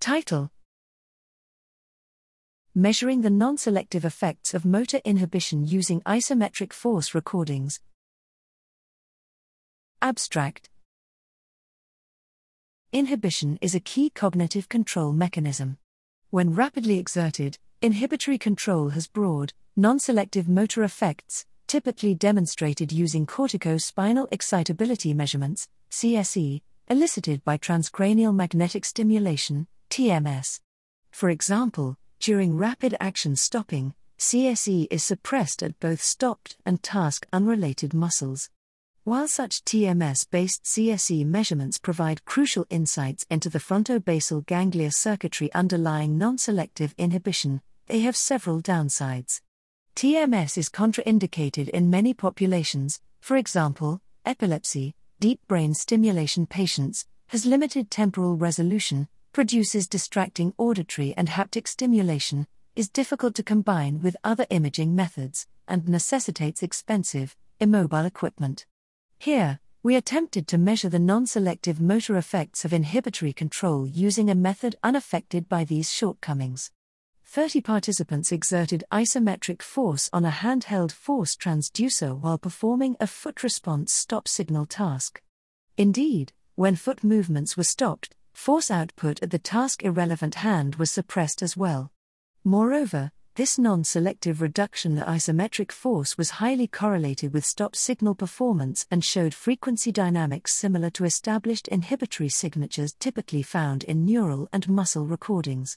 Title Measuring the non selective effects of motor inhibition using isometric force recordings. Abstract Inhibition is a key cognitive control mechanism. When rapidly exerted, inhibitory control has broad, non selective motor effects, typically demonstrated using corticospinal excitability measurements, CSE, elicited by transcranial magnetic stimulation, TMS. For example, during rapid action stopping, CSE is suppressed at both stopped and task unrelated muscles. While such TMS based CSE measurements provide crucial insights into the frontobasal ganglia circuitry underlying non selective inhibition, they have several downsides. TMS is contraindicated in many populations, for example, epilepsy, deep brain stimulation patients, has limited temporal resolution, produces distracting auditory and haptic stimulation, is difficult to combine with other imaging methods, and necessitates expensive, immobile equipment. Here, we attempted to measure the non selective motor effects of inhibitory control using a method unaffected by these shortcomings. 30 participants exerted isometric force on a handheld force transducer while performing a foot response stop signal task. Indeed, when foot movements were stopped, force output at the task irrelevant hand was suppressed as well. Moreover, this non selective reduction in isometric force was highly correlated with stop signal performance and showed frequency dynamics similar to established inhibitory signatures typically found in neural and muscle recordings.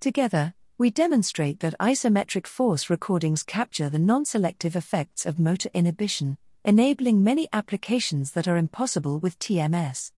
Together, we demonstrate that isometric force recordings capture the non selective effects of motor inhibition, enabling many applications that are impossible with TMS.